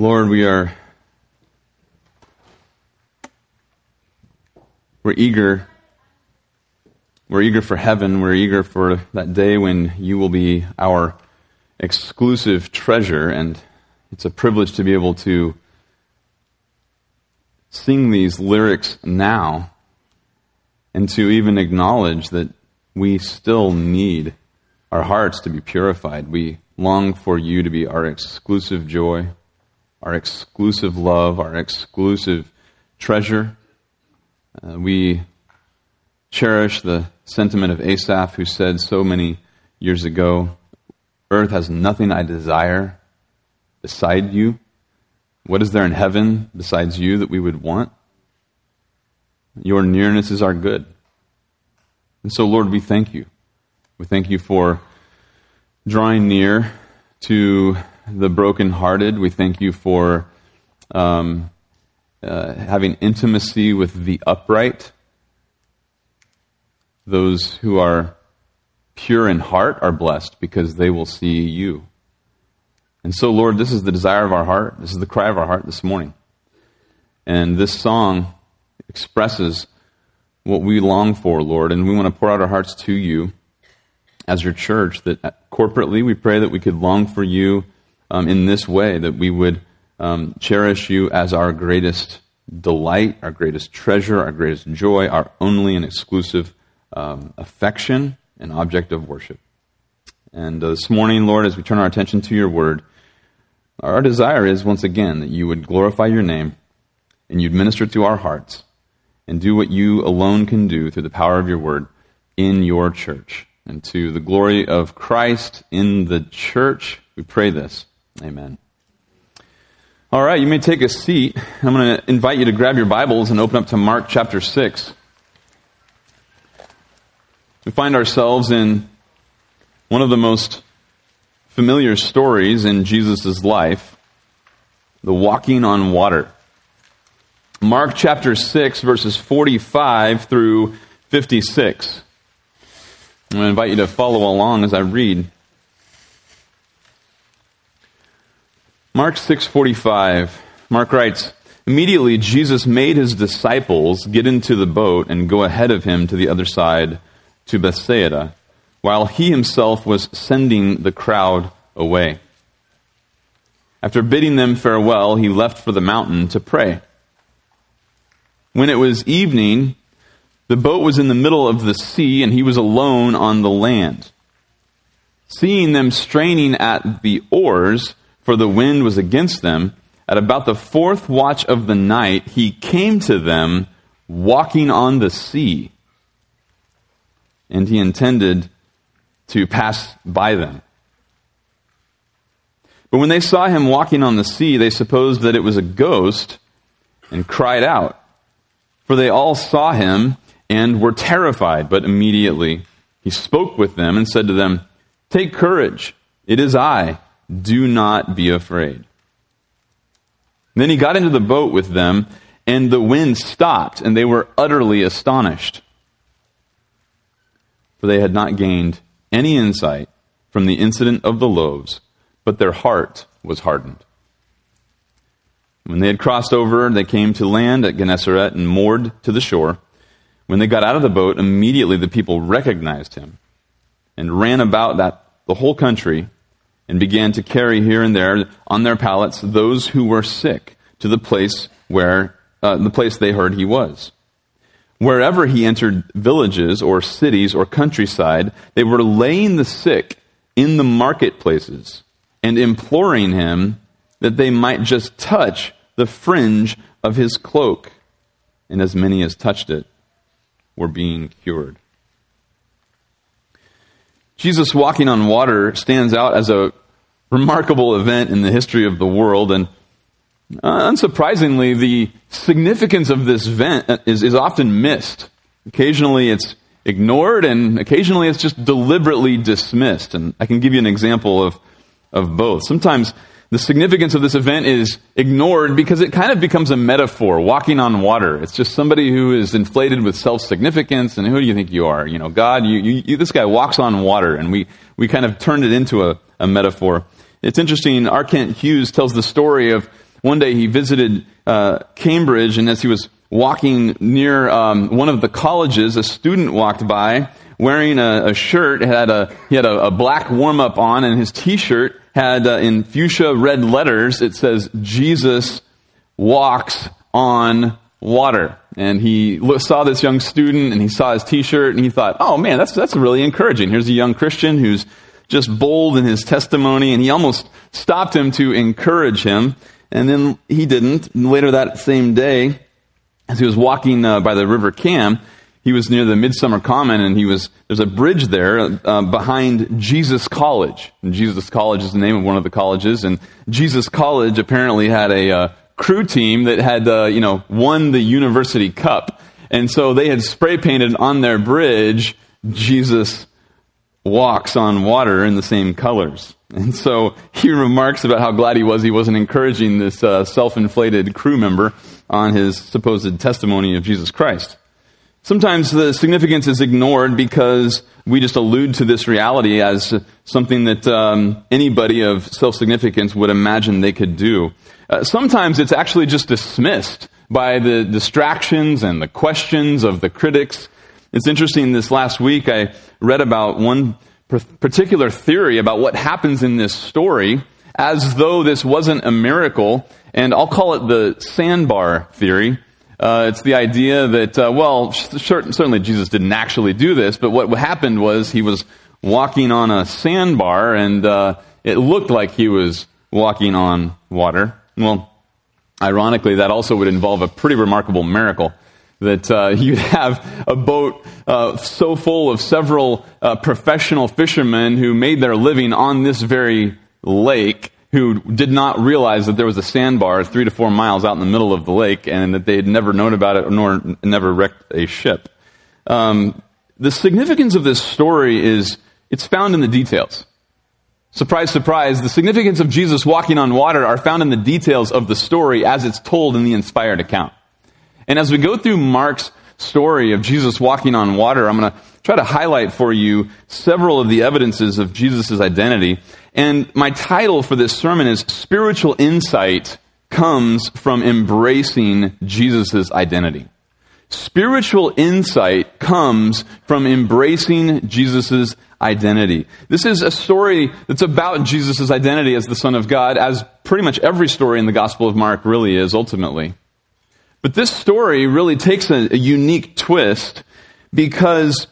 Lord, we are we're eager we're eager for heaven. We're eager for that day when you will be our exclusive treasure and it's a privilege to be able to sing these lyrics now and to even acknowledge that we still need our hearts to be purified. We long for you to be our exclusive joy, our exclusive love, our exclusive treasure. Uh, we cherish the sentiment of Asaph, who said so many years ago Earth has nothing I desire beside you. What is there in heaven besides you that we would want? Your nearness is our good. And so, Lord, we thank you. We thank you for drawing near to the brokenhearted. We thank you for um, uh, having intimacy with the upright. Those who are pure in heart are blessed because they will see you. And so, Lord, this is the desire of our heart. This is the cry of our heart this morning. And this song expresses what we long for, Lord, and we want to pour out our hearts to you as your church. That corporately, we pray that we could long for you um, in this way, that we would um, cherish you as our greatest delight, our greatest treasure, our greatest joy, our only and exclusive um, affection and object of worship. And uh, this morning, Lord, as we turn our attention to your word, our desire is once again that you would glorify your name and you'd minister to our hearts and do what you alone can do through the power of your word in your church. And to the glory of Christ in the church, we pray this. Amen. All right, you may take a seat. I'm going to invite you to grab your Bibles and open up to Mark chapter 6. We find ourselves in one of the most familiar stories in Jesus' life the walking on water. Mark chapter 6, verses 45 through 56. I'm going to invite you to follow along as I read. Mark 6:45. Mark writes, "Immediately Jesus made his disciples get into the boat and go ahead of him to the other side to Bethsaida, while he himself was sending the crowd away. After bidding them farewell, he left for the mountain to pray. When it was evening, the boat was in the middle of the sea, and he was alone on the land. Seeing them straining at the oars, for the wind was against them, at about the fourth watch of the night, he came to them walking on the sea. And he intended to pass by them. But when they saw him walking on the sea, they supposed that it was a ghost and cried out. For they all saw him and were terrified. But immediately he spoke with them and said to them, Take courage, it is I. Do not be afraid. Then he got into the boat with them, and the wind stopped, and they were utterly astonished. For they had not gained any insight from the incident of the loaves but their heart was hardened. When they had crossed over, they came to land at Gennesaret and moored to the shore. When they got out of the boat, immediately the people recognized him and ran about that the whole country and began to carry here and there on their pallets those who were sick to the place where uh, the place they heard he was. Wherever he entered villages or cities or countryside, they were laying the sick in the marketplaces and imploring him that they might just touch the fringe of his cloak. And as many as touched it were being cured. Jesus walking on water stands out as a remarkable event in the history of the world, and uh, unsurprisingly, the significance of this event is, is often missed. Occasionally it's ignored, and occasionally it's just deliberately dismissed. And I can give you an example of of both. Sometimes the significance of this event is ignored because it kind of becomes a metaphor, walking on water. It's just somebody who is inflated with self-significance, and who do you think you are? You know, God, you, you, you, this guy walks on water, and we, we kind of turned it into a, a metaphor. It's interesting, R. Kent Hughes tells the story of one day he visited uh, Cambridge, and as he was walking near um, one of the colleges, a student walked by wearing a, a shirt. Had a he had a, a black warm up on, and his T-shirt had uh, in fuchsia red letters. It says Jesus walks on water. And he saw this young student and he saw his t-shirt and he thought, oh man, that's, that's really encouraging. Here's a young Christian who's just bold in his testimony and he almost stopped him to encourage him. And then he didn't. Later that same day, as he was walking uh, by the River Cam, he was near the Midsummer Common and he was, there's a bridge there uh, behind Jesus College. And Jesus College is the name of one of the colleges and Jesus College apparently had a, uh, crew team that had, uh, you know, won the university cup. And so they had spray painted on their bridge, Jesus walks on water in the same colors. And so he remarks about how glad he was he wasn't encouraging this uh, self inflated crew member on his supposed testimony of Jesus Christ. Sometimes the significance is ignored because we just allude to this reality as something that um, anybody of self significance would imagine they could do. Uh, sometimes it's actually just dismissed by the distractions and the questions of the critics. It's interesting, this last week I read about one particular theory about what happens in this story as though this wasn't a miracle, and I'll call it the sandbar theory. Uh, it's the idea that, uh, well, certainly Jesus didn't actually do this, but what happened was he was walking on a sandbar and uh, it looked like he was walking on water. Well, ironically, that also would involve a pretty remarkable miracle that uh, you'd have a boat uh, so full of several uh, professional fishermen who made their living on this very lake who did not realize that there was a sandbar three to four miles out in the middle of the lake and that they had never known about it nor never wrecked a ship. Um, the significance of this story is it's found in the details. Surprise, surprise, the significance of Jesus walking on water are found in the details of the story as it's told in the inspired account. And as we go through Mark's story of Jesus walking on water, I'm going to try to highlight for you several of the evidences of Jesus' identity and my title for this sermon is Spiritual Insight Comes from Embracing Jesus' Identity. Spiritual insight comes from embracing Jesus' identity. This is a story that's about Jesus' identity as the Son of God, as pretty much every story in the Gospel of Mark really is ultimately. But this story really takes a, a unique twist because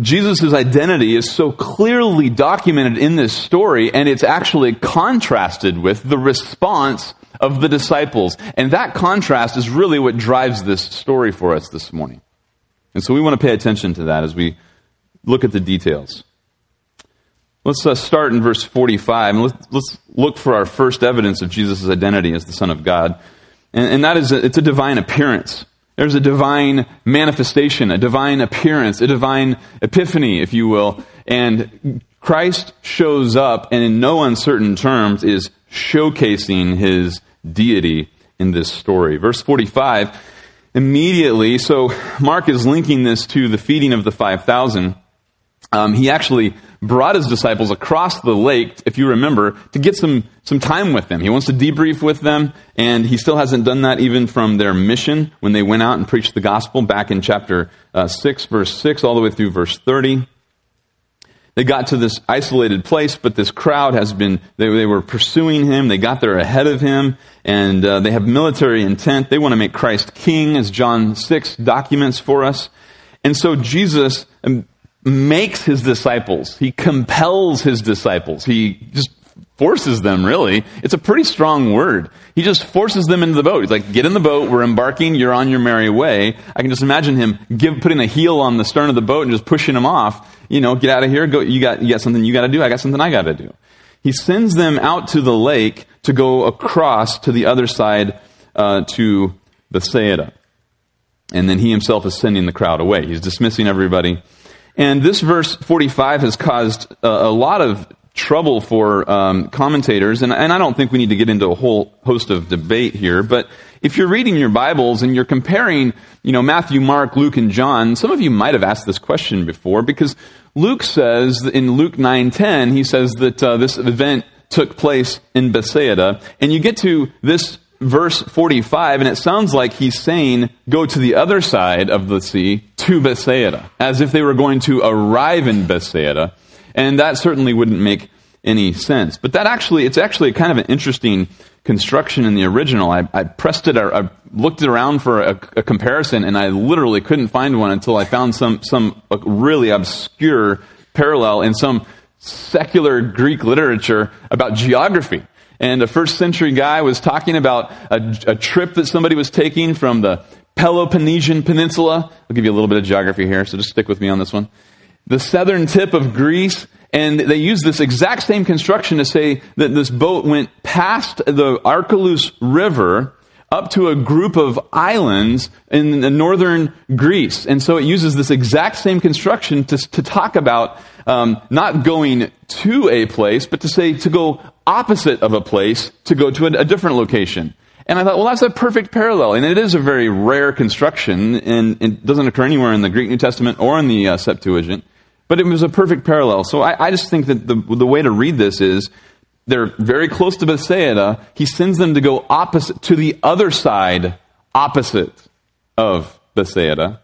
Jesus' identity is so clearly documented in this story, and it's actually contrasted with the response of the disciples. And that contrast is really what drives this story for us this morning. And so we want to pay attention to that as we look at the details. Let's uh, start in verse 45, and let's, let's, look for our first evidence of Jesus' identity as the Son of God. And, and that is, a, it's a divine appearance. There's a divine manifestation, a divine appearance, a divine epiphany, if you will. And Christ shows up and in no uncertain terms is showcasing his deity in this story. Verse 45, immediately, so Mark is linking this to the feeding of the 5,000. Um, he actually brought his disciples across the lake, if you remember, to get some, some time with them. He wants to debrief with them, and he still hasn't done that even from their mission when they went out and preached the gospel back in chapter uh, 6, verse 6, all the way through verse 30. They got to this isolated place, but this crowd has been, they, they were pursuing him. They got there ahead of him, and uh, they have military intent. They want to make Christ king, as John 6 documents for us. And so Jesus um, makes his disciples. He compels his disciples. He just forces them, really. It's a pretty strong word. He just forces them into the boat. He's like, get in the boat, we're embarking, you're on your merry way. I can just imagine him give, putting a heel on the stern of the boat and just pushing them off. You know, get out of here, go, you got, you got something you gotta do, I got something I gotta do. He sends them out to the lake to go across to the other side, uh, to Bethsaida. And then he himself is sending the crowd away. He's dismissing everybody and this verse 45 has caused a, a lot of trouble for um, commentators, and, and I don't think we need to get into a whole host of debate here, but if you're reading your Bibles and you're comparing, you know, Matthew, Mark, Luke, and John, some of you might have asked this question before, because Luke says in Luke 9.10, he says that uh, this event took place in Bethsaida, and you get to this verse 45, and it sounds like he's saying, go to the other side of the sea to Bethsaida, as if they were going to arrive in Bethsaida. And that certainly wouldn't make any sense. But that actually, it's actually kind of an interesting construction in the original. I, I pressed it, I looked it around for a, a, comparison, and I literally couldn't find one until I found some, some really obscure parallel in some secular Greek literature about geography. And a first century guy was talking about a, a trip that somebody was taking from the Peloponnesian Peninsula. I'll give you a little bit of geography here, so just stick with me on this one. The southern tip of Greece and they use this exact same construction to say that this boat went past the Arcalus River up to a group of islands in the northern Greece. And so it uses this exact same construction to, to talk about um, not going to a place, but to say to go opposite of a place to go to a, a different location. And I thought, well, that's a perfect parallel. And it is a very rare construction, and it doesn't occur anywhere in the Greek New Testament or in the uh, Septuagint. But it was a perfect parallel. So I, I just think that the, the way to read this is they're very close to Bethsaida. He sends them to go opposite, to the other side, opposite of Bethsaida.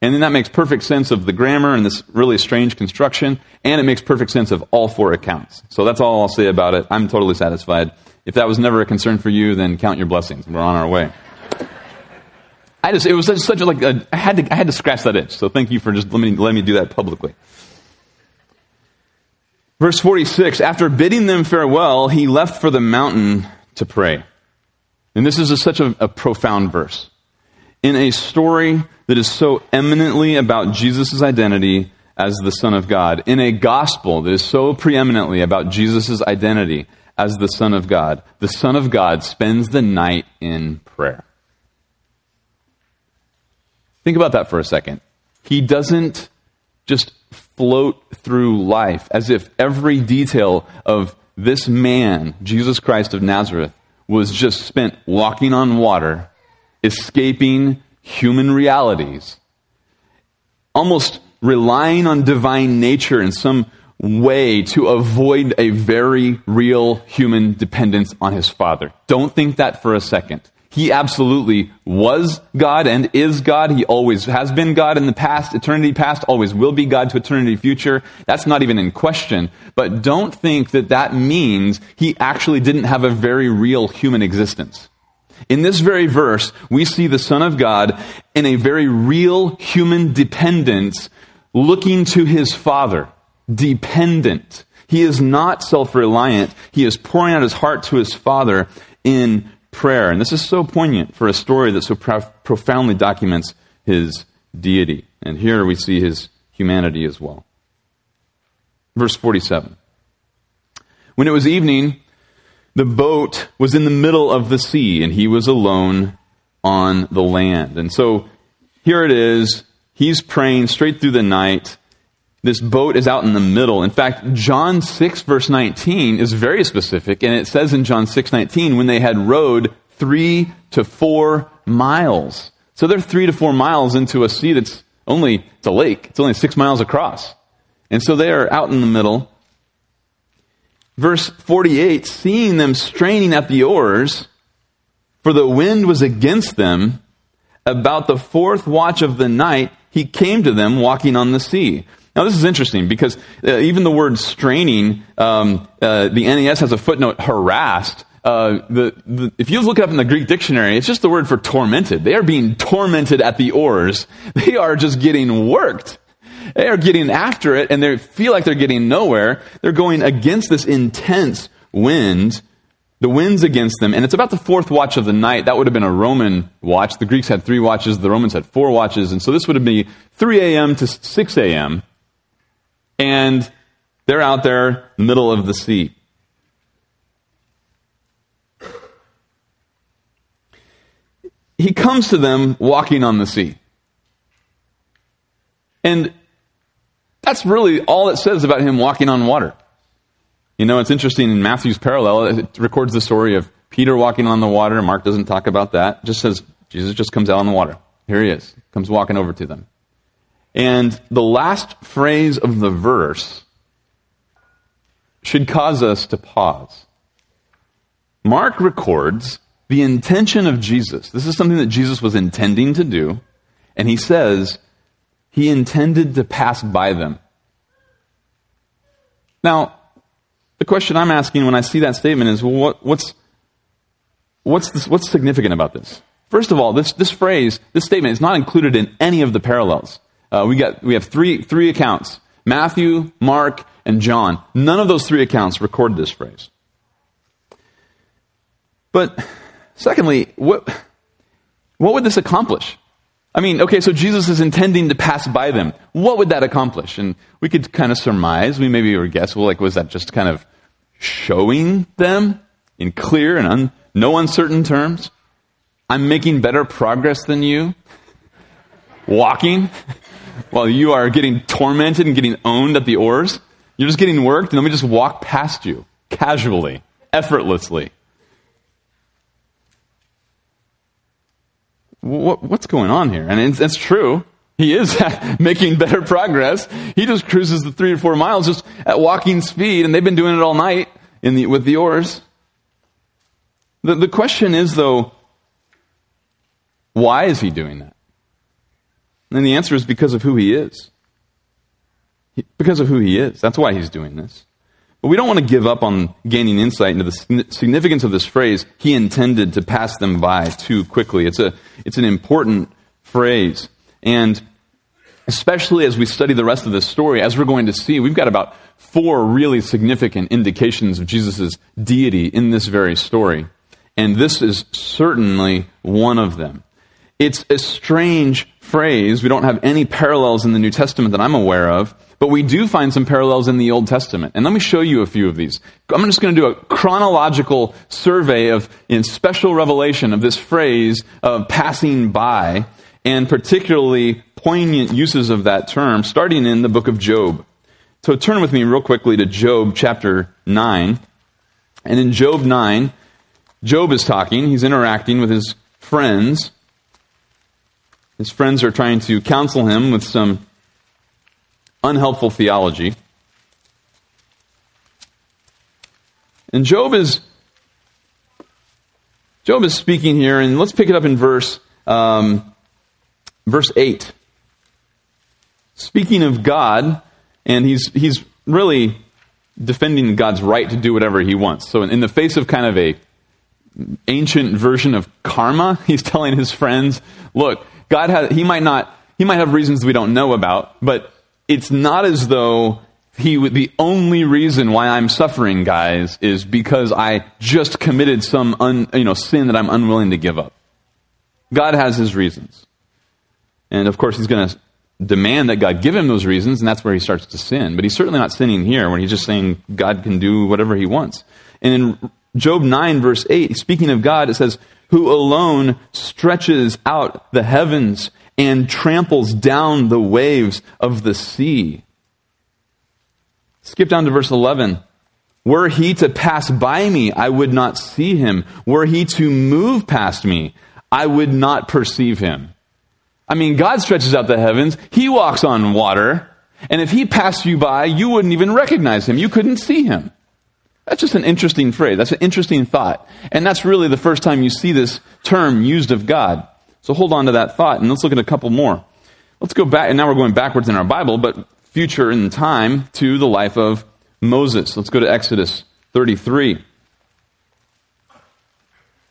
And then that makes perfect sense of the grammar and this really strange construction, and it makes perfect sense of all four accounts. So that's all I'll say about it. I'm totally satisfied. If that was never a concern for you, then count your blessings. We're on our way. I just, it was such, a, like, a, I had to, I had to scratch that itch. So thank you for just letting me, letting me do that publicly. Verse 46 After bidding them farewell, he left for the mountain to pray. And this is a, such a, a profound verse. In a story that is so eminently about Jesus' identity as the Son of God, in a gospel that is so preeminently about Jesus' identity as the Son of God, the Son of God spends the night in prayer. Think about that for a second. He doesn't just float through life as if every detail of this man, Jesus Christ of Nazareth, was just spent walking on water, escaping human realities, almost relying on divine nature in some way to avoid a very real human dependence on his Father. Don't think that for a second. He absolutely was God and is God. He always has been God in the past, eternity past, always will be God to eternity future. That's not even in question. But don't think that that means he actually didn't have a very real human existence. In this very verse, we see the Son of God in a very real human dependence looking to his Father. Dependent. He is not self reliant. He is pouring out his heart to his Father in prayer. And this is so poignant for a story that so profoundly documents his deity. And here we see his humanity as well. Verse 47. When it was evening, the boat was in the middle of the sea, and he was alone on the land. And so here it is. He's praying straight through the night. This boat is out in the middle. In fact, John 6 verse 19 is very specific, and it says in John 6 19, when they had rowed three to four miles. So they're three to four miles into a sea that's only, it's a lake. It's only six miles across. And so they are out in the middle. Verse 48, seeing them straining at the oars, for the wind was against them, about the fourth watch of the night, he came to them walking on the sea. Now, this is interesting because uh, even the word straining, um, uh, the NAS has a footnote harassed. Uh, the, the, if you look it up in the Greek dictionary, it's just the word for tormented. They are being tormented at the oars. They are just getting worked. They are getting after it and they feel like they're getting nowhere. They're going against this intense wind. The wind's against them, and it's about the fourth watch of the night. That would have been a Roman watch. The Greeks had three watches, the Romans had four watches, and so this would have been 3 a.m. to 6 a.m and they're out there middle of the sea. He comes to them walking on the sea. And that's really all it says about him walking on water. You know, it's interesting in Matthew's parallel, it records the story of Peter walking on the water. Mark doesn't talk about that. It just says Jesus just comes out on the water. Here he is, comes walking over to them. And the last phrase of the verse should cause us to pause. Mark records the intention of Jesus. This is something that Jesus was intending to do. And he says he intended to pass by them. Now, the question I'm asking when I see that statement is, well, what, what's, what's, this, what's significant about this? First of all, this, this phrase, this statement is not included in any of the parallels. Uh, we, got, we have three, three accounts Matthew, Mark, and John. None of those three accounts record this phrase. But secondly, what, what would this accomplish? I mean, okay, so Jesus is intending to pass by them. What would that accomplish? And we could kind of surmise, we maybe would guess, well, like, was that just kind of showing them in clear and un, no uncertain terms? I'm making better progress than you. Walking while you are getting tormented and getting owned at the oars. You're just getting worked, and let me just walk past you casually, effortlessly. what, what's going on here? And it's, it's true. He is making better progress. He just cruises the three or four miles just at walking speed, and they've been doing it all night in the, with the oars. The, the question is, though, why is he doing that? And the answer is because of who he is. Because of who he is. That's why he's doing this. But we don't want to give up on gaining insight into the significance of this phrase, he intended to pass them by too quickly. It's, a, it's an important phrase. And especially as we study the rest of this story, as we're going to see, we've got about four really significant indications of Jesus' deity in this very story. And this is certainly one of them. It's a strange phrase. We don't have any parallels in the New Testament that I'm aware of. But we do find some parallels in the Old Testament. And let me show you a few of these. I'm just going to do a chronological survey of, in special revelation of this phrase of passing by, and particularly poignant uses of that term, starting in the book of Job. So turn with me real quickly to Job chapter 9. And in Job 9, Job is talking, he's interacting with his friends. His friends are trying to counsel him with some unhelpful theology. And Job is Job is speaking here, and let's pick it up in verse um, verse eight. Speaking of God, and he's he's really defending God's right to do whatever he wants. So in, in the face of kind of a ancient version of karma, he's telling his friends, "Look, God has he might not he might have reasons we don't know about, but it's not as though he the only reason why I'm suffering, guys, is because I just committed some un, you know sin that I'm unwilling to give up. God has his reasons. And of course he's going to demand that God give him those reasons, and that's where he starts to sin. But he's certainly not sinning here when he's just saying God can do whatever he wants. And in Job 9, verse 8, speaking of God, it says, Who alone stretches out the heavens and tramples down the waves of the sea. Skip down to verse 11. Were he to pass by me, I would not see him. Were he to move past me, I would not perceive him. I mean, God stretches out the heavens. He walks on water. And if he passed you by, you wouldn't even recognize him. You couldn't see him. That's just an interesting phrase. That's an interesting thought. And that's really the first time you see this term used of God. So hold on to that thought and let's look at a couple more. Let's go back, and now we're going backwards in our Bible, but future in time to the life of Moses. Let's go to Exodus 33.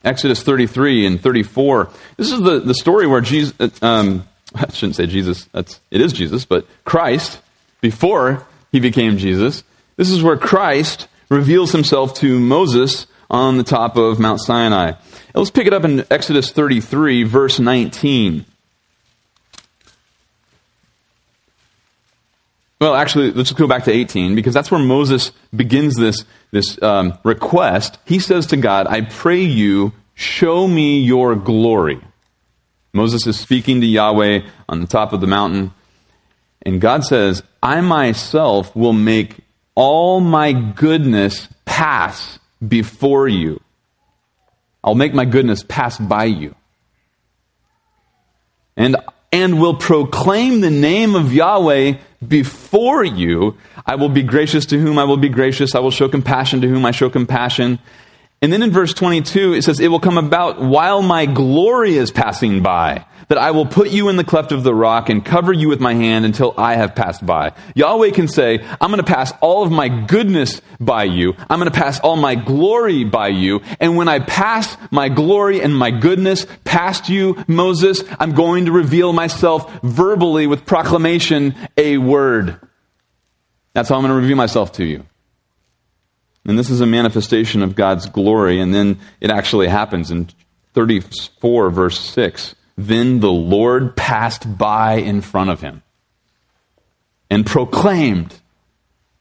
Exodus 33 and 34. This is the, the story where Jesus, um, I shouldn't say Jesus, that's, it is Jesus, but Christ, before he became Jesus, this is where Christ reveals himself to Moses on the top of Mount Sinai. Let's pick it up in Exodus 33, verse 19. Well, actually, let's go back to 18 because that's where Moses begins this, this um, request. He says to God, I pray you, show me your glory. Moses is speaking to Yahweh on the top of the mountain. And God says, I myself will make all my goodness pass before you. I'll make my goodness pass by you. And, and will proclaim the name of Yahweh before you. I will be gracious to whom I will be gracious. I will show compassion to whom I show compassion. And then in verse 22, it says, It will come about while my glory is passing by, that I will put you in the cleft of the rock and cover you with my hand until I have passed by. Yahweh can say, I'm going to pass all of my goodness by you. I'm going to pass all my glory by you. And when I pass my glory and my goodness past you, Moses, I'm going to reveal myself verbally with proclamation, a word. That's how I'm going to reveal myself to you. And this is a manifestation of God's glory. And then it actually happens in 34, verse 6. Then the Lord passed by in front of him and proclaimed.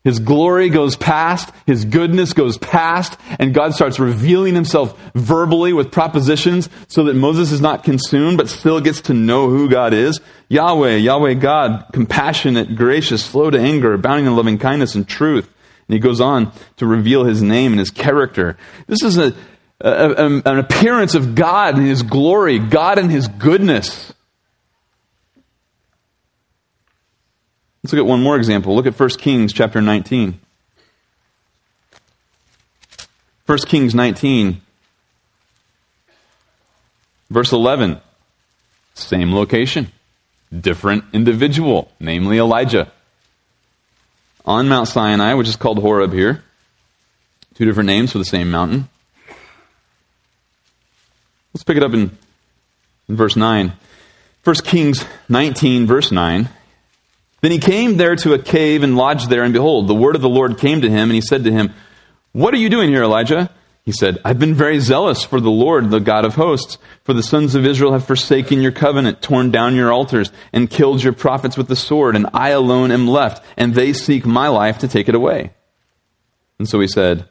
His glory goes past, His goodness goes past, and God starts revealing Himself verbally with propositions so that Moses is not consumed but still gets to know who God is. Yahweh, Yahweh God, compassionate, gracious, slow to anger, abounding in loving kindness and truth and he goes on to reveal his name and his character. This is a, a, an appearance of God and his glory, God and his goodness. Let's look at one more example. Look at 1 Kings chapter 19. 1 Kings 19, verse 11. Same location, different individual, namely Elijah on Mount Sinai, which is called Horeb here. Two different names for the same mountain. Let's pick it up in, in verse 9. 1 Kings 19, verse 9. Then he came there to a cave and lodged there, and behold, the word of the Lord came to him, and he said to him, What are you doing here, Elijah? He said, I've been very zealous for the Lord, the God of hosts. For the sons of Israel have forsaken your covenant, torn down your altars, and killed your prophets with the sword, and I alone am left, and they seek my life to take it away. And so he said,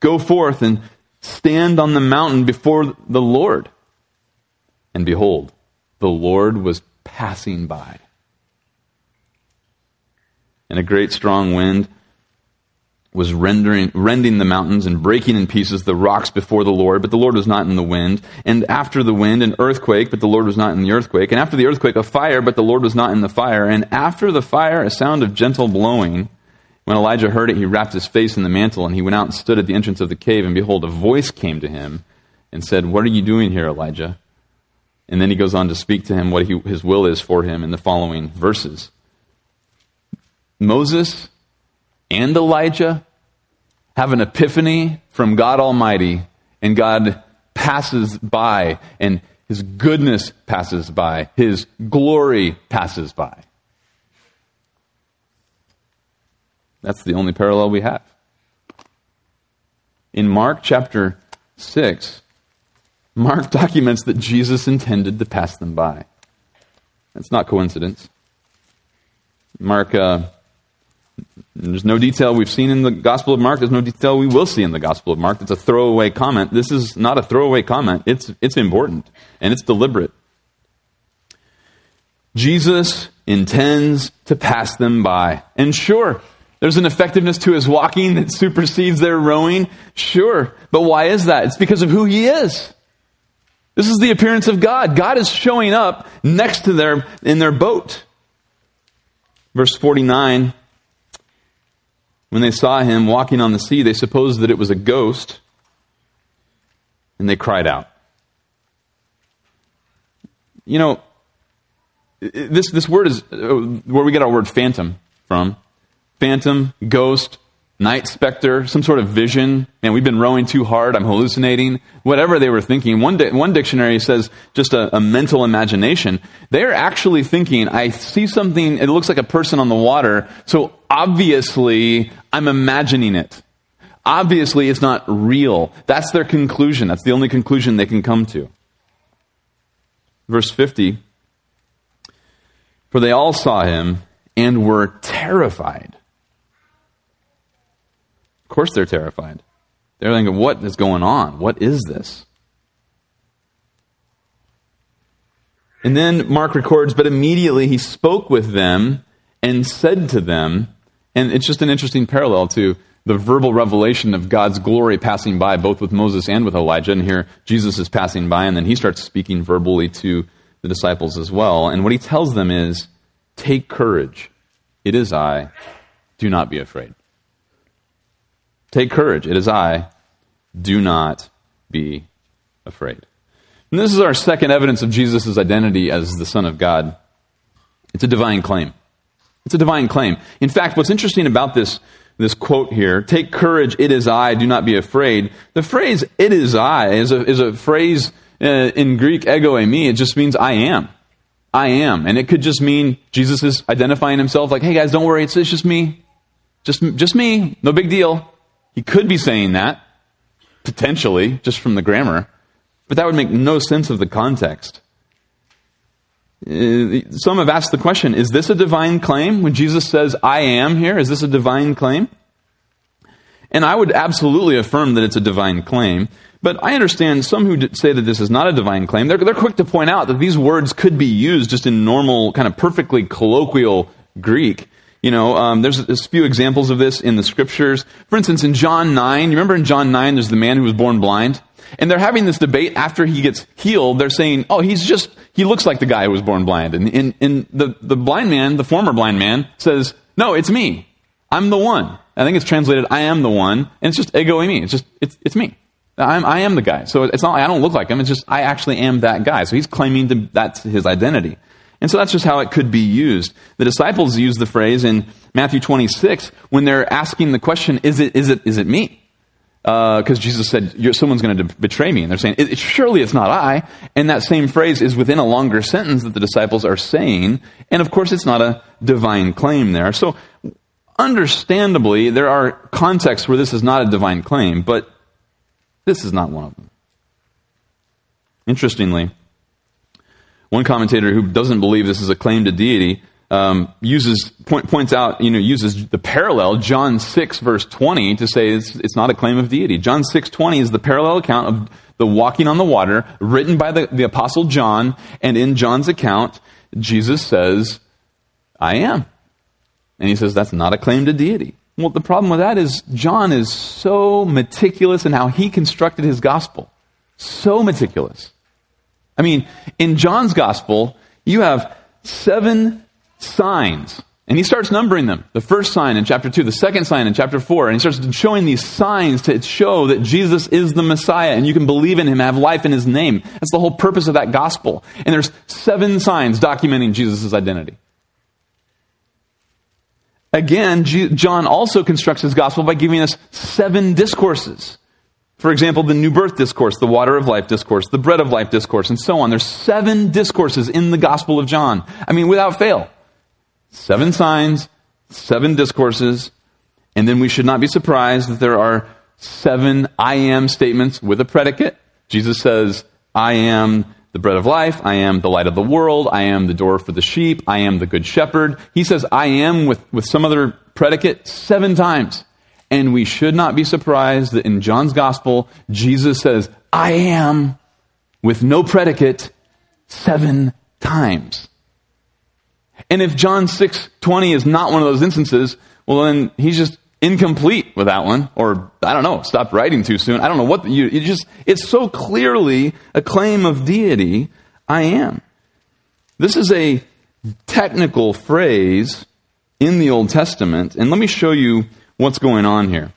Go forth and stand on the mountain before the Lord. And behold, the Lord was passing by. And a great strong wind was rendering, rending the mountains and breaking in pieces the rocks before the Lord, but the Lord was not in the wind. And after the wind, an earthquake, but the Lord was not in the earthquake. And after the earthquake, a fire, but the Lord was not in the fire. And after the fire, a sound of gentle blowing. When Elijah heard it, he wrapped his face in the mantle, and he went out and stood at the entrance of the cave. And behold, a voice came to him and said, What are you doing here, Elijah? And then he goes on to speak to him what he, his will is for him in the following verses. Moses and Elijah have an epiphany from God Almighty, and God passes by, and His goodness passes by, His glory passes by. That's the only parallel we have. In Mark chapter 6, Mark documents that Jesus intended to pass them by. That's not coincidence. Mark uh, there's no detail we've seen in the Gospel of Mark. There's no detail we will see in the Gospel of Mark. It's a throwaway comment. This is not a throwaway comment. It's, it's important and it's deliberate. Jesus intends to pass them by. And sure, there's an effectiveness to his walking that supersedes their rowing. Sure. But why is that? It's because of who he is. This is the appearance of God. God is showing up next to their, in their boat. Verse 49 when they saw him walking on the sea, they supposed that it was a ghost, and they cried out. You know, this, this word is uh, where we get our word phantom from. Phantom, ghost, night specter, some sort of vision. And we've been rowing too hard. I'm hallucinating. Whatever they were thinking. One, di- one dictionary says just a, a mental imagination. They're actually thinking, I see something, it looks like a person on the water. So obviously I'm imagining it. Obviously it's not real. That's their conclusion. That's the only conclusion they can come to. Verse 50. For they all saw him and were terrified. Of course they're terrified. They're thinking, what is going on? What is this? And then Mark records, but immediately he spoke with them and said to them, and it's just an interesting parallel to the verbal revelation of God's glory passing by, both with Moses and with Elijah. And here Jesus is passing by, and then he starts speaking verbally to the disciples as well. And what he tells them is, Take courage. It is I. Do not be afraid. Take courage. It is I. Do not be afraid. And this is our second evidence of Jesus' identity as the Son of God. It's a divine claim. It's a divine claim. In fact, what's interesting about this, this quote here, take courage, it is I, do not be afraid. The phrase, it is I, is a, is a phrase uh, in Greek, ego eimi. It just means I am. I am. And it could just mean Jesus is identifying himself like, hey guys, don't worry, it's, it's just me. Just, just me. No big deal. He could be saying that, potentially, just from the grammar. But that would make no sense of the context. Uh, some have asked the question is this a divine claim? When Jesus says, I am here, is this a divine claim? And I would absolutely affirm that it's a divine claim. But I understand some who say that this is not a divine claim. They're, they're quick to point out that these words could be used just in normal, kind of perfectly colloquial Greek. You know, um, there's, a few examples of this in the scriptures. For instance, in John 9, you remember in John 9, there's the man who was born blind? And they're having this debate after he gets healed. They're saying, oh, he's just, he looks like the guy who was born blind. And, and, and the, the blind man, the former blind man, says, no, it's me. I'm the one. I think it's translated, I am the one. And it's just ego eimi. It's just, it's, it's me. I'm, I am the guy. So it's not, I don't look like him. It's just, I actually am that guy. So he's claiming to, that's his identity. And so that's just how it could be used. The disciples use the phrase in Matthew 26 when they're asking the question, is it, is it, is it me? because uh, Jesus said, someone's going to betray me. And they're saying, it, surely it's not I. And that same phrase is within a longer sentence that the disciples are saying. And of course, it's not a divine claim there. So, understandably, there are contexts where this is not a divine claim, but this is not one of them. Interestingly, one commentator who doesn't believe this is a claim to deity um, uses point, points out, you know, uses the parallel John six verse twenty to say it's, it's not a claim of deity. John six twenty is the parallel account of the walking on the water written by the, the apostle John, and in John's account, Jesus says, "I am," and he says that's not a claim to deity. Well, the problem with that is John is so meticulous in how he constructed his gospel, so meticulous. I mean, in John's gospel, you have seven signs. And he starts numbering them. The first sign in chapter 2, the second sign in chapter 4. And he starts showing these signs to show that Jesus is the Messiah and you can believe in him, have life in his name. That's the whole purpose of that gospel. And there's seven signs documenting Jesus' identity. Again, John also constructs his gospel by giving us seven discourses. For example, the new birth discourse, the water of life discourse, the bread of life discourse, and so on. There's seven discourses in the gospel of John. I mean, without fail. Seven signs, seven discourses, and then we should not be surprised that there are seven I am statements with a predicate. Jesus says, I am the bread of life. I am the light of the world. I am the door for the sheep. I am the good shepherd. He says, I am with, with some other predicate seven times. And we should not be surprised that in John's gospel, Jesus says, I am with no predicate seven times. And if John 6:20 is not one of those instances, well then he's just incomplete with that one or I don't know, stop writing too soon. I don't know what you just it's so clearly a claim of deity, I am. This is a technical phrase in the Old Testament, and let me show you what's going on here.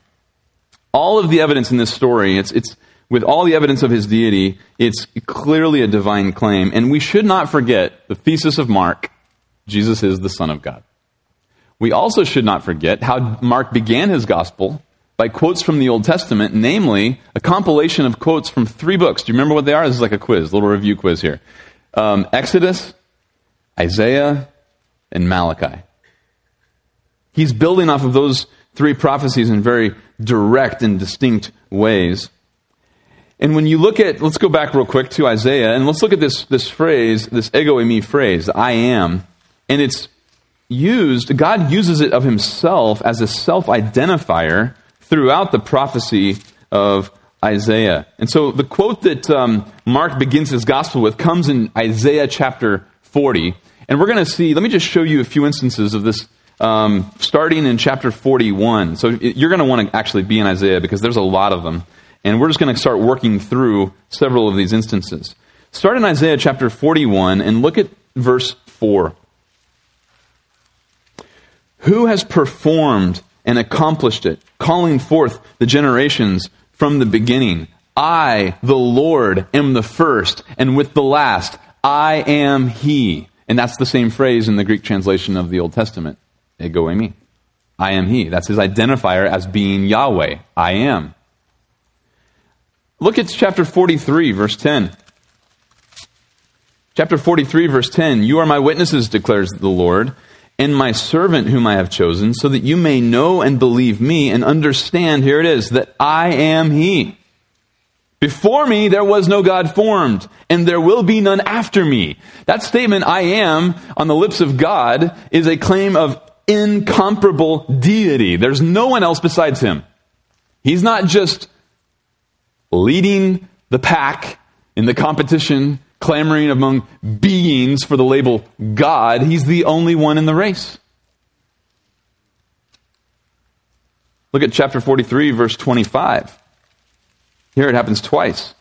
All of the evidence in this story, it's it's with all the evidence of his deity, it's clearly a divine claim. And we should not forget the thesis of Mark Jesus is the Son of God. We also should not forget how Mark began his gospel by quotes from the Old Testament, namely a compilation of quotes from three books. Do you remember what they are? This is like a quiz, a little review quiz here um, Exodus, Isaiah, and Malachi. He's building off of those three prophecies in very direct and distinct ways. And when you look at, let's go back real quick to Isaiah, and let's look at this, this phrase, this ego eimi phrase, I am. And it's used, God uses it of himself as a self identifier throughout the prophecy of Isaiah. And so the quote that um, Mark begins his gospel with comes in Isaiah chapter 40. And we're going to see, let me just show you a few instances of this um, starting in chapter 41. So you're going to want to actually be in Isaiah because there's a lot of them. And we're just going to start working through several of these instances. Start in Isaiah chapter 41 and look at verse 4. Who has performed and accomplished it, calling forth the generations from the beginning. I, the Lord, am the first, and with the last, I am He. And that's the same phrase in the Greek translation of the Old Testament. Ego eimi. I am He. That's his identifier as being Yahweh. I am. Look at chapter 43, verse 10. Chapter 43, verse 10 You are my witnesses, declares the Lord, and my servant whom I have chosen, so that you may know and believe me and understand, here it is, that I am He. Before me there was no God formed, and there will be none after me. That statement, I am, on the lips of God, is a claim of incomparable deity. There's no one else besides Him. He's not just leading the pack in the competition, clamoring among beings for the label God. He's the only one in the race. Look at chapter 43, verse 25. Here it happens twice.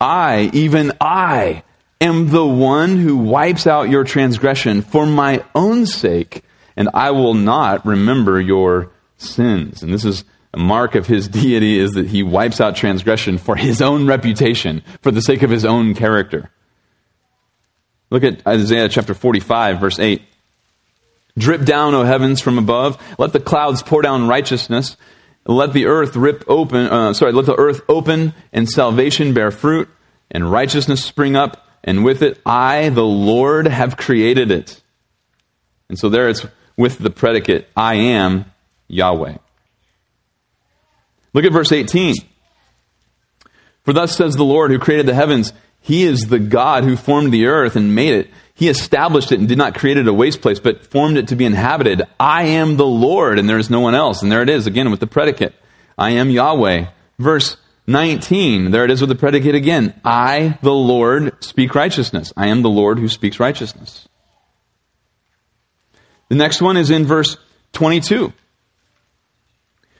I, even I, am the one who wipes out your transgression for my own sake, and I will not remember your sins. And this is a mark of his deity is that he wipes out transgression for his own reputation, for the sake of his own character. Look at Isaiah chapter 45, verse 8. Drip down, O heavens, from above. Let the clouds pour down righteousness. Let the earth rip open, uh, sorry, let the earth open and salvation bear fruit and righteousness spring up. And with it, I, the Lord, have created it. And so there it's with the predicate, I am Yahweh. Look at verse 18. For thus says the Lord who created the heavens, He is the God who formed the earth and made it. He established it and did not create it a waste place, but formed it to be inhabited. I am the Lord, and there is no one else. And there it is again with the predicate. I am Yahweh. Verse 19, there it is with the predicate again. I, the Lord, speak righteousness. I am the Lord who speaks righteousness. The next one is in verse 22.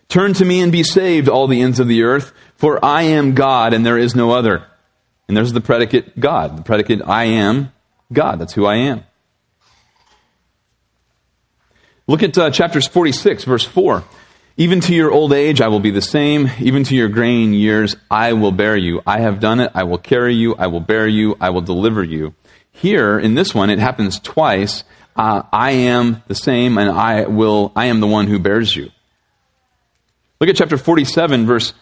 Turn to me and be saved, all the ends of the earth, for I am God and there is no other. And there's the predicate God. The predicate I am God. That's who I am. Look at uh, chapters 46, verse 4. Even to your old age I will be the same. Even to your graying years I will bear you. I have done it. I will carry you. I will bear you. I will deliver you. Here, in this one, it happens twice. Uh, I am the same and I will, I am the one who bears you. Look at chapter 47, verse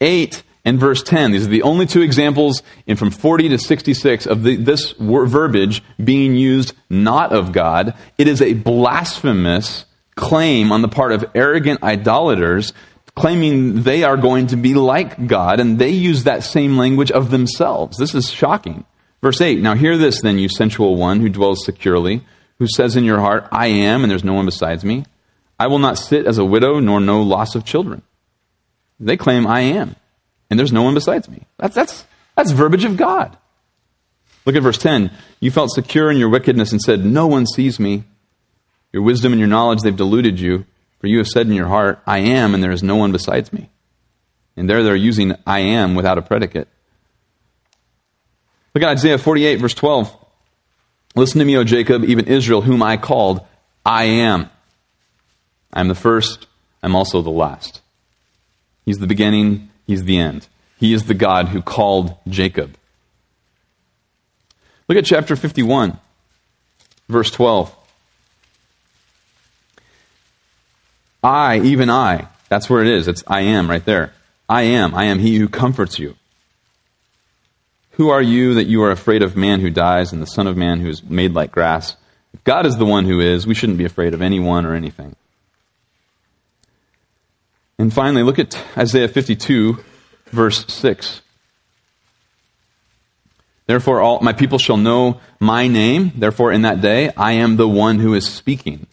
8 and verse 10. These are the only two examples in from 40 to 66 of the, this verbiage being used not of God. It is a blasphemous claim on the part of arrogant idolaters claiming they are going to be like God, and they use that same language of themselves. This is shocking. Verse 8 Now hear this, then, you sensual one who dwells securely, who says in your heart, I am, and there's no one besides me. I will not sit as a widow, nor know loss of children. They claim I am, and there's no one besides me. That's, that's, that's verbiage of God. Look at verse 10. You felt secure in your wickedness and said, No one sees me. Your wisdom and your knowledge, they've deluded you. For you have said in your heart, I am, and there is no one besides me. And there they're using I am without a predicate. Look at Isaiah 48, verse 12. Listen to me, O Jacob, even Israel, whom I called, I am. I'm the first, I'm also the last. He's the beginning, He's the end. He is the God who called Jacob. Look at chapter 51, verse 12. I, even I, that's where it is. It's I am right there. I am. I am he who comforts you. Who are you that you are afraid of man who dies and the Son of Man who is made like grass? If God is the one who is, we shouldn't be afraid of anyone or anything. And finally, look at Isaiah 52, verse 6. Therefore, all my people shall know my name. Therefore, in that day, I am the one who is speaking.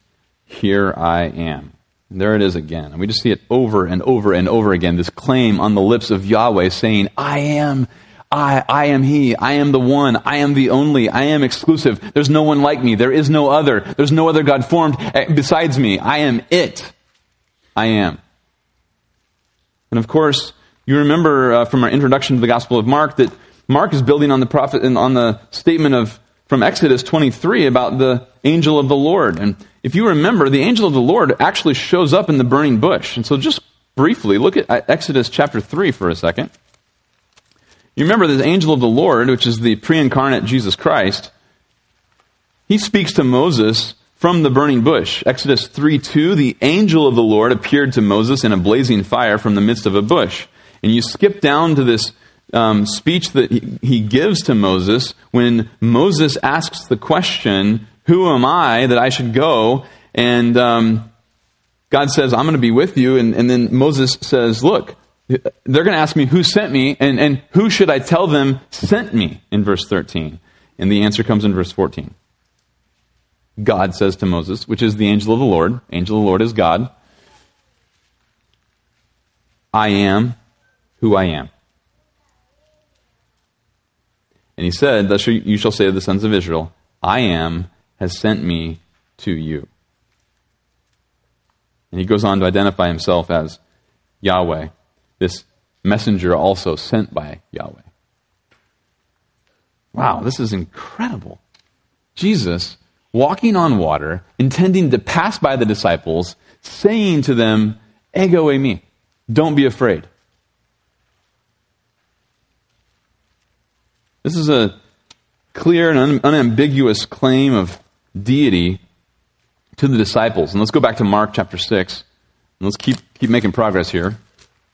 Here I am. There it is again. And we just see it over and over and over again. This claim on the lips of Yahweh saying, I am, I, I am He. I am the one. I am the only. I am exclusive. There's no one like me. There is no other. There's no other God formed eh, besides me. I am it. I am. And of course, you remember uh, from our introduction to the Gospel of Mark that Mark is building on the prophet and on the statement of from Exodus 23 about the angel of the Lord. And if you remember, the angel of the Lord actually shows up in the burning bush. And so just briefly, look at Exodus chapter 3 for a second. You remember this angel of the Lord, which is the pre incarnate Jesus Christ, he speaks to Moses from the burning bush. Exodus 3 2, the angel of the Lord appeared to Moses in a blazing fire from the midst of a bush. And you skip down to this um, speech that he, gives to Moses when Moses asks the question, Who am I that I should go? And um, God says, I'm going to be with you. And, and then Moses says, Look, they're going to ask me who sent me, and, and who should I tell them sent me in verse 13? And the answer comes in verse 14. God says to Moses, which is the angel of the Lord, angel of the Lord is God, I am who I am. And he said, Thus you shall say to the sons of Israel, I am has sent me to you. And he goes on to identify himself as Yahweh, this messenger also sent by Yahweh. Wow, this is incredible. Jesus walking on water, intending to pass by the disciples, saying to them, Ego eimi, don't be afraid. This is a clear and un- unambiguous claim of deity to the disciples. And let's go back to Mark chapter 6. And let's keep, keep making progress here.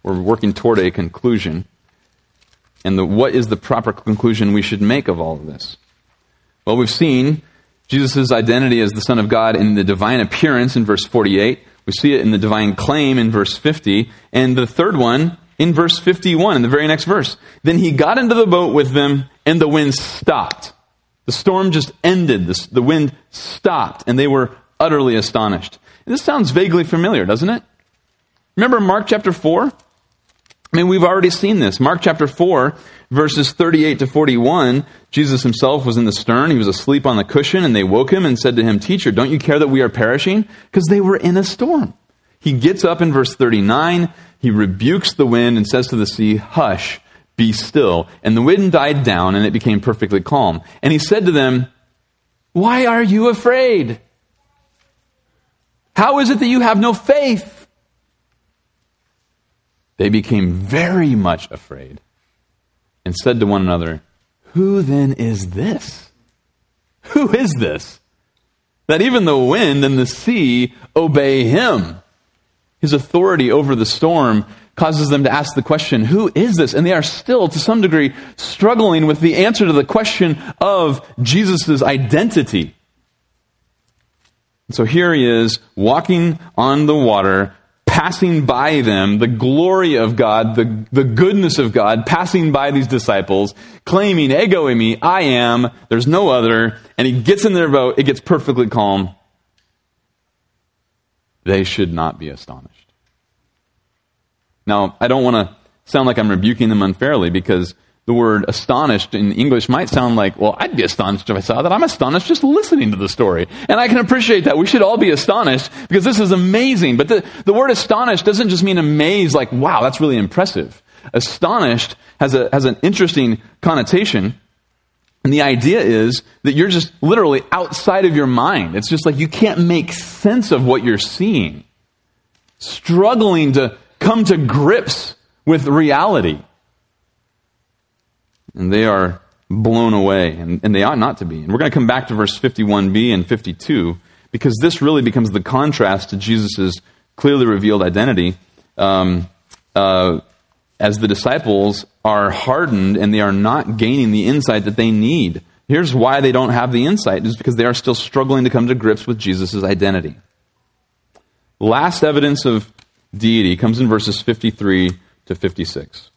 We're working toward a conclusion. And the, what is the proper conclusion we should make of all of this? Well, we've seen Jesus' identity as the Son of God in the divine appearance in verse 48. We see it in the divine claim in verse 50. And the third one in verse 51, in the very next verse. Then he got into the boat with them, and the wind stopped. The storm just ended. The, the wind stopped, and they were utterly astonished. And this sounds vaguely familiar, doesn't it? Remember Mark chapter 4? I mean, we've already seen this. Mark chapter 4, verses 38 to 41, Jesus himself was in the stern. He was asleep on the cushion, and they woke him and said to him, Teacher, don't you care that we are perishing? Because they were in a storm. He gets up in verse 39. He rebukes the wind and says to the sea, Hush, be still. And the wind died down, and it became perfectly calm. And he said to them, Why are you afraid? How is it that you have no faith? They became very much afraid and said to one another, Who then is this? Who is this? That even the wind and the sea obey him. His authority over the storm causes them to ask the question, Who is this? And they are still, to some degree, struggling with the answer to the question of Jesus' identity. so here he is, walking on the water, passing by them, the glory of God, the, the goodness of God, passing by these disciples, claiming, Ego eimi, I am, there's no other, and he gets in their boat, it gets perfectly calm. They should not be astonished. Now, I don't want to sound like I'm rebuking them unfairly because the word astonished in English might sound like, well, I'd be astonished if I saw that. I'm astonished just listening to the story. And I can appreciate that. We should all be astonished because this is amazing. But the, the word astonished doesn't just mean amazed, like, wow, that's really impressive. Astonished has, a, has an interesting connotation. And the idea is that you're just literally outside of your mind. It's just like you can't make sense of what you're seeing. Struggling to come to grips with reality and they are blown away, and, and they ought not to be. And we're going to come back to verse 51b and 52 because this really becomes the contrast to Jesus' clearly revealed identity. Um, uh, as the disciples are hardened and they are not gaining the insight that they need. Here's why they don't have the insight is because they are still struggling to come to grips with Jesus' identity. Last evidence of deity comes in verses 53 to 56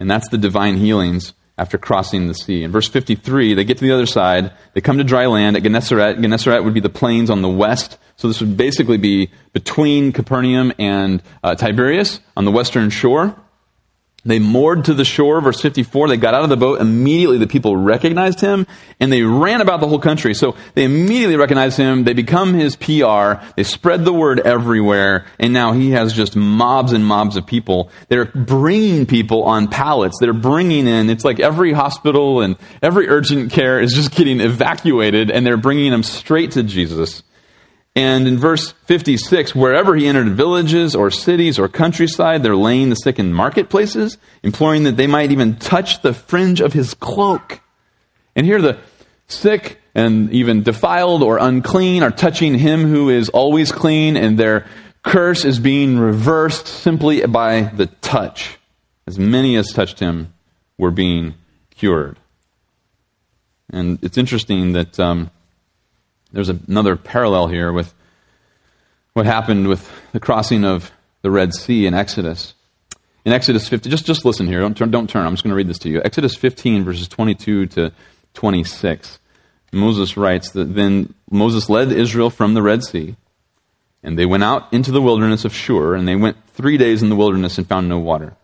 and that's the divine healings after crossing the sea. In verse 53, they get to the other side. They come to dry land at Gennesaret. Gennesaret would be the plains on the west. So this would basically be between Capernaum and uh, Tiberias on the western shore. They moored to the shore, verse 54. They got out of the boat. Immediately the people recognized him and they ran about the whole country. So they immediately recognized him. They become his PR. They spread the word everywhere. And now he has just mobs and mobs of people. They're bringing people on pallets. They're bringing in, it's like every hospital and every urgent care is just getting evacuated and they're bringing them straight to Jesus. And in verse 56, wherever he entered villages or cities or countryside, they're laying the sick in marketplaces, imploring that they might even touch the fringe of his cloak. And here the sick and even defiled or unclean are touching him who is always clean, and their curse is being reversed simply by the touch. As many as touched him were being cured. And it's interesting that um, there's another parallel here with what happened with the crossing of the Red Sea in Exodus. In Exodus 15, just, just listen here, don't turn, don't turn, I'm just going to read this to you. Exodus 15, verses 22 to 26. Moses writes that then Moses led Israel from the Red Sea, and they went out into the wilderness of Shur, and they went three days in the wilderness and found no water.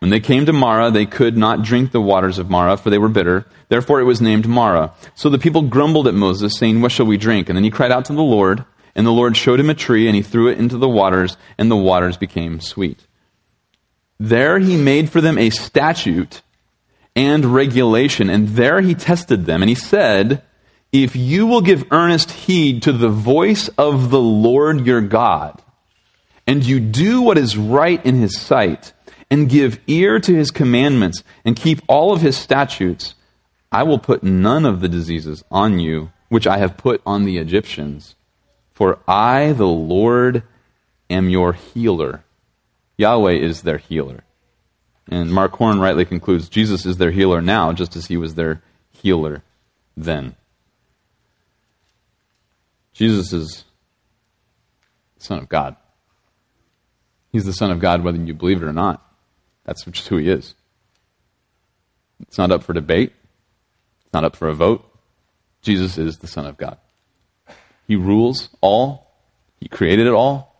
When they came to Marah, they could not drink the waters of Marah, for they were bitter. Therefore it was named Marah. So the people grumbled at Moses, saying, What shall we drink? And then he cried out to the Lord, and the Lord showed him a tree, and he threw it into the waters, and the waters became sweet. There he made for them a statute and regulation, and there he tested them, and he said, If you will give earnest heed to the voice of the Lord your God, and you do what is right in his sight, and give ear to his commandments and keep all of his statutes, I will put none of the diseases on you which I have put on the Egyptians. For I, the Lord, am your healer. Yahweh is their healer. And Mark Horne rightly concludes Jesus is their healer now, just as he was their healer then. Jesus is the Son of God. He's the Son of God whether you believe it or not. That's just who he is. It's not up for debate. It's not up for a vote. Jesus is the Son of God. He rules all. He created it all.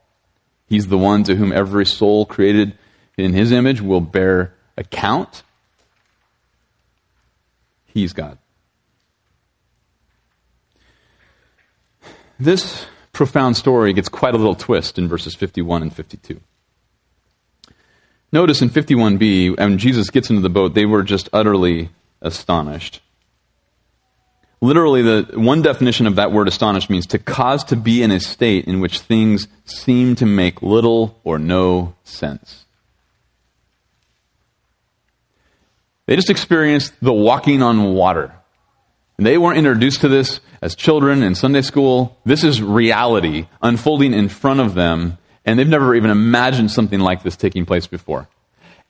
He's the one to whom every soul created in his image will bear account. He's God. This profound story gets quite a little twist in verses 51 and 52. Notice in 51b, when Jesus gets into the boat, they were just utterly astonished. Literally, the one definition of that word astonished means to cause to be in a state in which things seem to make little or no sense. They just experienced the walking on water. They weren't introduced to this as children in Sunday school. This is reality unfolding in front of them and they've never even imagined something like this taking place before.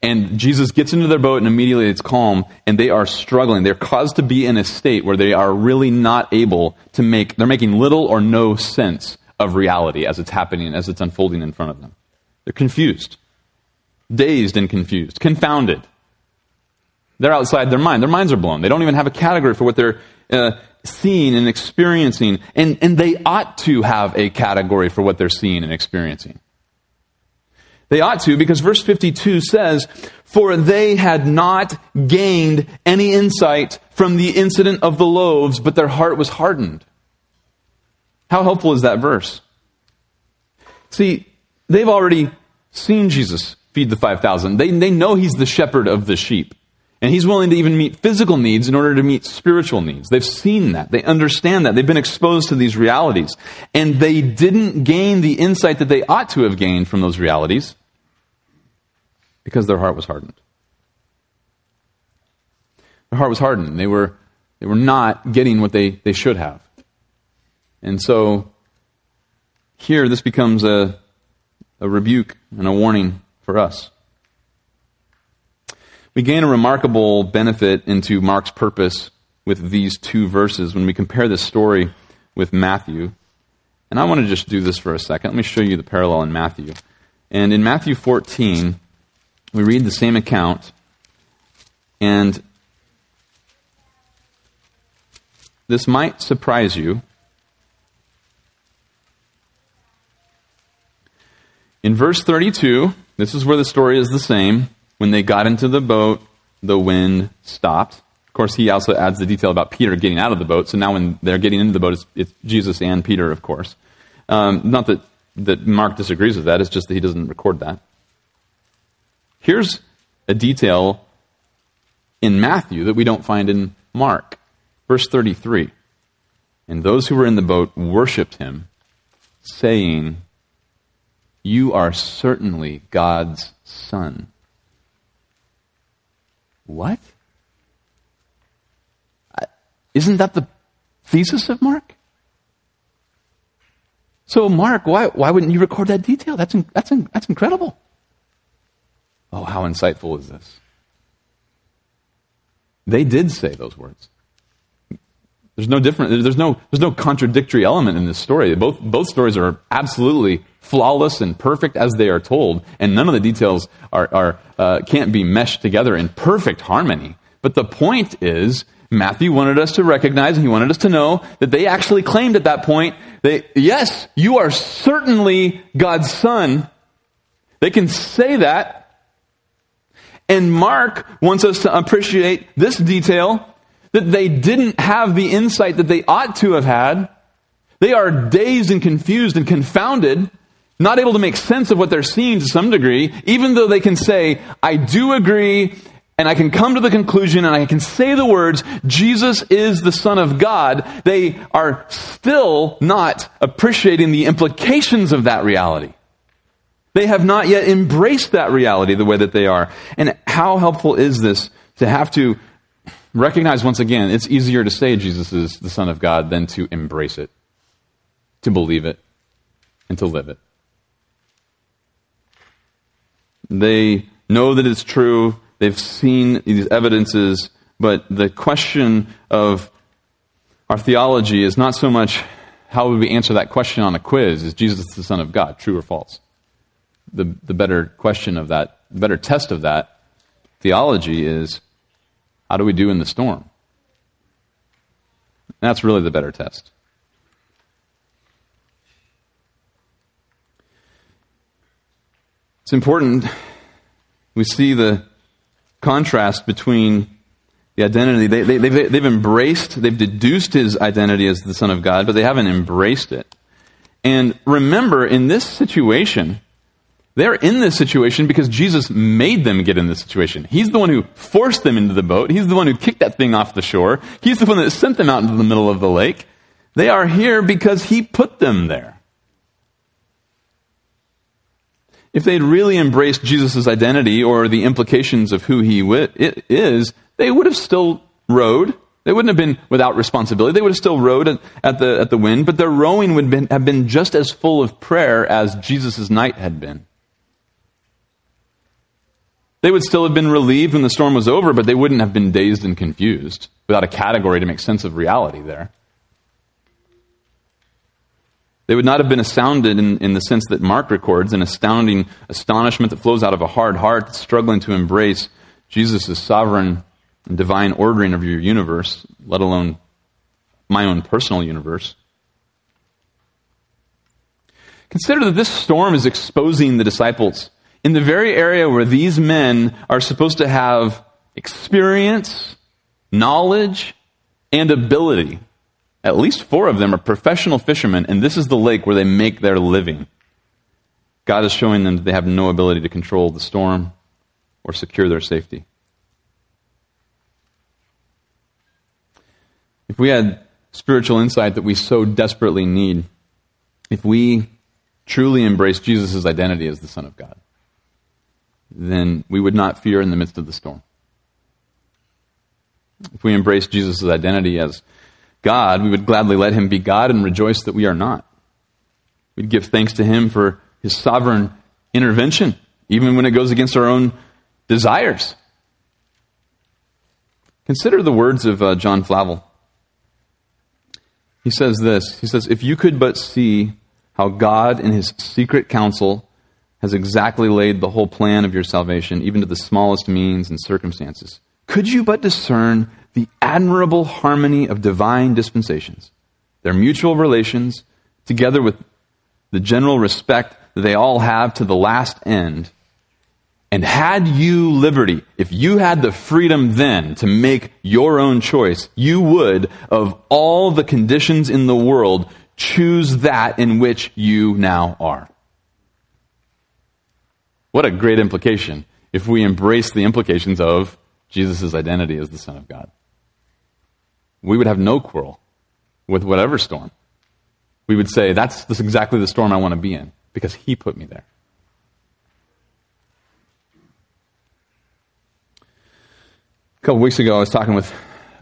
And Jesus gets into their boat and immediately it's calm and they are struggling. They're caused to be in a state where they are really not able to make, they're making little or no sense of reality as it's happening, as it's unfolding in front of them. They're confused, dazed and confused, confounded. They're outside their mind. Their minds are blown. They don't even have a category for what they're uh, seeing and experiencing. And, and they ought to have a category for what they're seeing and experiencing. They ought to, because verse 52 says, For they had not gained any insight from the incident of the loaves, but their heart was hardened. How helpful is that verse? See, they've already seen Jesus feed the 5,000. They, they know he's the shepherd of the sheep. And he's willing to even meet physical needs in order to meet spiritual needs. They've seen that. They understand that. They've been exposed to these realities. And they didn't gain the insight that they ought to have gained from those realities because their heart was hardened. Their heart was hardened. They were, they were not getting what they, they should have. And so here this becomes a, a rebuke and a warning for us. We gain a remarkable benefit into Mark's purpose with these two verses when we compare this story with Matthew. And I want to just do this for a second. Let me show you the parallel in Matthew. And in Matthew 14, we read the same account, and this might surprise you. In verse 32, this is where the story is the same. When they got into the boat, the wind stopped. Of course, he also adds the detail about Peter getting out of the boat. So now when they're getting into the boat, it's, it's Jesus and Peter, of course. Um, not that, that Mark disagrees with that, it's just that he doesn't record that. Here's a detail in Matthew that we don't find in Mark. Verse 33 And those who were in the boat worshipped him, saying, You are certainly God's son. What? Isn't that the thesis of Mark? So, Mark, why, why wouldn't you record that detail? That's, that's, that's incredible. Oh, how insightful is this? They did say those words. There's no different, there's no, there's no contradictory element in this story. Both, both stories are absolutely flawless and perfect as they are told, and none of the details are, are, uh, can't be meshed together in perfect harmony. But the point is, Matthew wanted us to recognize and he wanted us to know that they actually claimed at that point that, yes, you are certainly God's son. They can say that. And Mark wants us to appreciate this detail that they didn't have the insight that they ought to have had. They are dazed and confused and confounded, not able to make sense of what they're seeing to some degree, even though they can say, I do agree and I can come to the conclusion and I can say the words, Jesus is the Son of God, they are still not appreciating the implications of that reality. They have not yet embraced that reality the way that they are. And how helpful is this to have to recognize once again, it's easier to say Jesus is the Son of God than to embrace it, to believe it, and to live it. They know that it's true They've seen these evidences, but the question of our theology is not so much how would we answer that question on a quiz is Jesus the Son of God, true or false? The, the better question of that, the better test of that theology is how do we do in the storm? That's really the better test. It's important we see the contrast between the identity. They, they, they've, they've embraced, they've deduced his identity as the Son of God, but they haven't embraced it. And remember, in this situation, they're in this situation because Jesus made them get in this situation. He's the one who forced them into the boat. He's the one who kicked that thing off the shore. He's the one that sent them out into the middle of the lake. They are here because he put them there. if they'd really embraced Jesus' identity or the implications of who he is, they would have still rowed. They wouldn't have been without responsibility. They would have still rowed at, the, at the wind, but their rowing would have been just as full of prayer as Jesus' night had been. They would still have been relieved when the storm was over, but they wouldn't have been dazed and confused without a category to make sense of reality there. They would not have been astounded in, in the sense that Mark records, an astounding astonishment that flows out of a hard heart struggling to embrace Jesus' sovereign and divine ordering of your universe, let alone my own personal universe. Consider that this storm is exposing the disciples in the very area where these men are supposed to have experience, knowledge, and ability. At least four of them are professional fishermen, and this is the lake where they make their living. God is showing them that they have no ability to control the storm or secure their safety. If we had spiritual insight that we so desperately need, if we truly embrace Jesus' identity as the Son of God, then we would not fear in the midst of the storm. If we embrace Jesus' identity as God, we would gladly let him be God and rejoice that we are not. We'd give thanks to him for his sovereign intervention, even when it goes against our own desires. Consider the words of uh, John Flavel. He says this He says, If you could but see how God in his secret counsel has exactly laid the whole plan of your salvation, even to the smallest means and circumstances, could you but discern the admirable harmony of divine dispensations, their mutual relations, together with the general respect that they all have to the last end. And had you liberty, if you had the freedom then to make your own choice, you would, of all the conditions in the world, choose that in which you now are. What a great implication if we embrace the implications of Jesus' identity as the Son of God we would have no quarrel with whatever storm. we would say, that's, that's exactly the storm I want to be in because He put me there. A couple weeks ago, I was talking with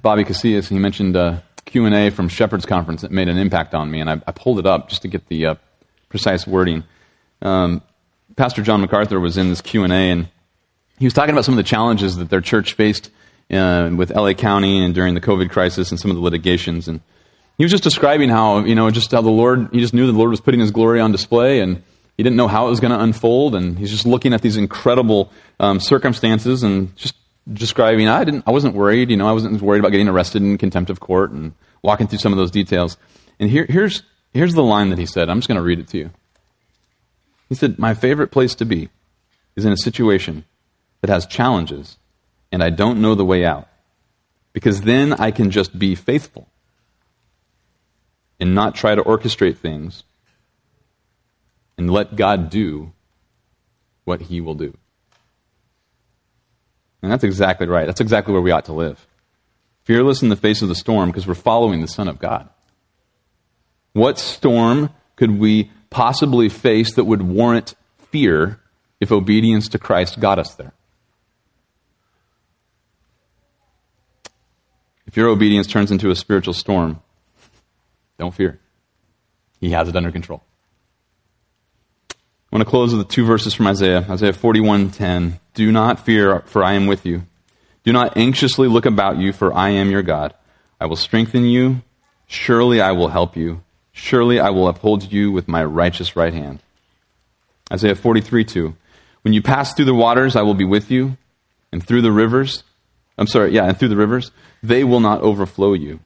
Bobby Casillas, and he mentioned a Q&A from Shepherd's Conference that made an impact on me, and I, I pulled it up just to get the uh, precise wording. Um, Pastor John MacArthur was in this Q&A, and he was talking about some of the challenges that their church faced uh, with LA County and during the COVID crisis and some of the litigations. And he was just describing how, you know, just how the Lord, he just knew the Lord was putting his glory on display and he didn't know how it was going to unfold. And he's just looking at these incredible um, circumstances and just describing, I didn't, I wasn't worried, you know, I wasn't worried about getting arrested in contempt of court and walking through some of those details. And here, here's, here's the line that he said. I'm just going to read it to you. He said, My favorite place to be is in a situation that has challenges and I don't know the way out. Because then I can just be faithful and not try to orchestrate things and let God do what He will do. And that's exactly right. That's exactly where we ought to live. Fearless in the face of the storm because we're following the Son of God. What storm could we possibly face that would warrant fear if obedience to Christ got us there? If your obedience turns into a spiritual storm, don't fear. He has it under control. I want to close with the two verses from Isaiah. Isaiah 41:10. Do not fear, for I am with you. Do not anxiously look about you, for I am your God. I will strengthen you. Surely I will help you. Surely I will uphold you with my righteous right hand. Isaiah 43:2. When you pass through the waters, I will be with you, and through the rivers, I'm sorry, yeah, and through the rivers, they will not overflow you.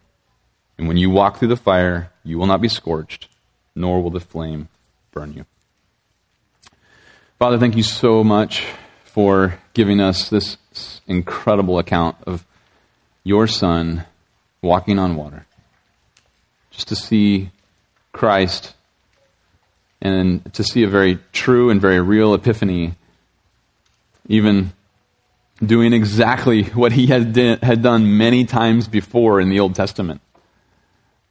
And when you walk through the fire, you will not be scorched, nor will the flame burn you. Father, thank you so much for giving us this incredible account of your Son walking on water. Just to see Christ and to see a very true and very real epiphany, even doing exactly what he had, had done many times before in the Old Testament.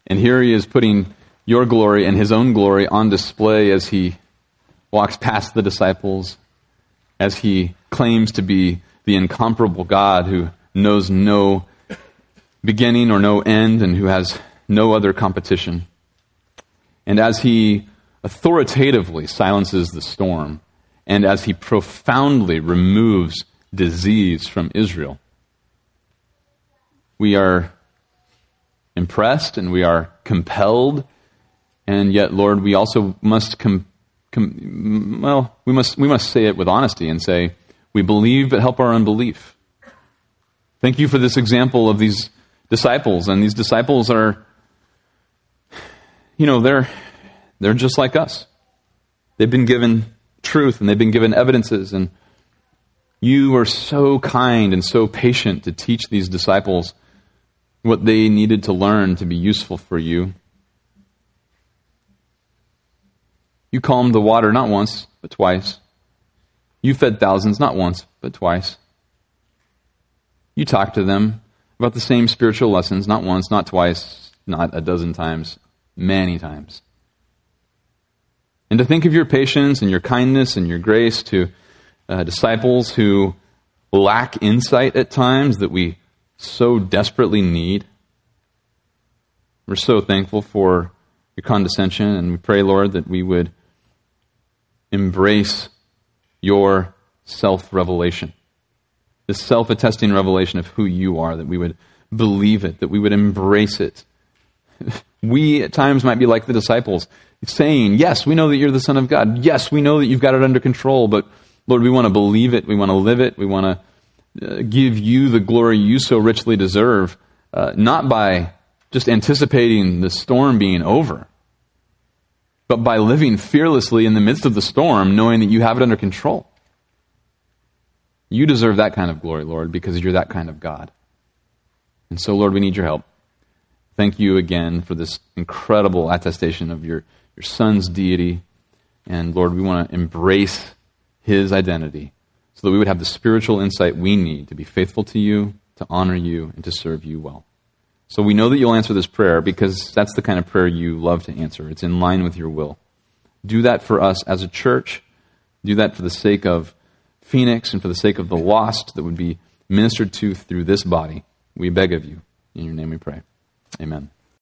And here he is putting your glory and his own glory on display as he walks past the disciples, as he claims to be the incomparable God who knows no beginning or no end and who has no other competition. And as he authoritatively silences the storm, and as he profoundly removes disease from Israel. We are impressed and we are compelled, and yet, Lord, we also must com- com- well, we must we must say it with honesty and say we believe, but help our unbelief. Thank you for this example of these disciples, and these disciples are, you know, they're they're just like us. They've been given truth and they've been given evidences and you were so kind and so patient to teach these disciples what they needed to learn to be useful for you. You calmed the water not once, but twice. You fed thousands not once, but twice. You talked to them about the same spiritual lessons not once, not twice, not a dozen times, many times. And to think of your patience and your kindness and your grace to uh, disciples who lack insight at times that we so desperately need. We're so thankful for your condescension, and we pray, Lord, that we would embrace your self revelation, this self attesting revelation of who you are, that we would believe it, that we would embrace it. We at times might be like the disciples, saying, Yes, we know that you're the Son of God. Yes, we know that you've got it under control, but Lord, we want to believe it. We want to live it. We want to uh, give you the glory you so richly deserve, uh, not by just anticipating the storm being over, but by living fearlessly in the midst of the storm, knowing that you have it under control. You deserve that kind of glory, Lord, because you're that kind of God. And so, Lord, we need your help. Thank you again for this incredible attestation of your, your Son's deity. And Lord, we want to embrace his identity so that we would have the spiritual insight we need to be faithful to you, to honor you, and to serve you well. So we know that you'll answer this prayer because that's the kind of prayer you love to answer. It's in line with your will. Do that for us as a church. Do that for the sake of Phoenix and for the sake of the lost that would be ministered to through this body. We beg of you. In your name we pray. Amen.